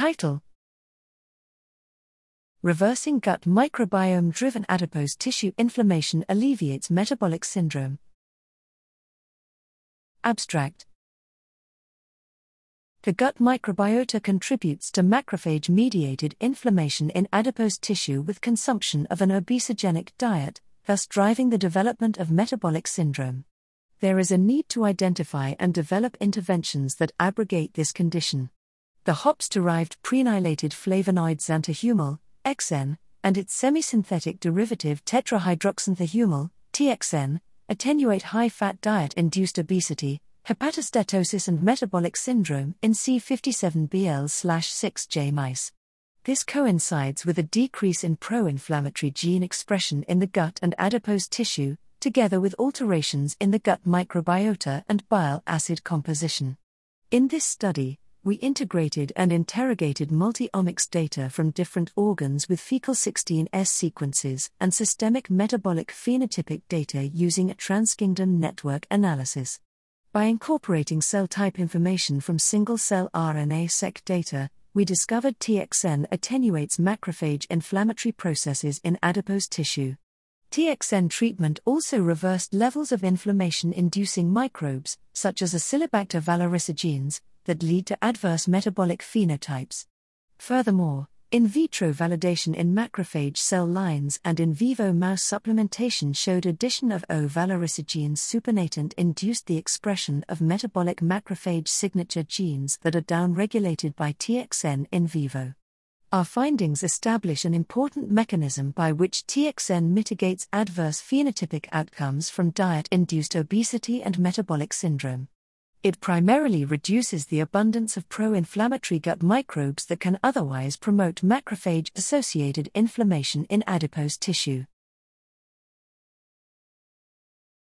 Title Reversing gut microbiome driven adipose tissue inflammation alleviates metabolic syndrome. Abstract The gut microbiota contributes to macrophage mediated inflammation in adipose tissue with consumption of an obesogenic diet, thus driving the development of metabolic syndrome. There is a need to identify and develop interventions that abrogate this condition. The hops derived prenylated flavonoid xanthohumol, XN, and its semisynthetic derivative tetrahydroxanthohumol, TXN, attenuate high fat diet induced obesity, hepatosteatosis, and metabolic syndrome in C57BL 6J mice. This coincides with a decrease in pro inflammatory gene expression in the gut and adipose tissue, together with alterations in the gut microbiota and bile acid composition. In this study, we integrated and interrogated multi omics data from different organs with fecal 16S sequences and systemic metabolic phenotypic data using a transkingdom network analysis. By incorporating cell type information from single cell RNA seq data, we discovered TXN attenuates macrophage inflammatory processes in adipose tissue. TXN treatment also reversed levels of inflammation inducing microbes, such as Oscillibacter valericigenes, that lead to adverse metabolic phenotypes. Furthermore, in vitro validation in macrophage cell lines and in vivo mouse supplementation showed addition of O valericigenes supernatant induced the expression of metabolic macrophage signature genes that are downregulated by TXN in vivo. Our findings establish an important mechanism by which TXN mitigates adverse phenotypic outcomes from diet induced obesity and metabolic syndrome. It primarily reduces the abundance of pro inflammatory gut microbes that can otherwise promote macrophage associated inflammation in adipose tissue.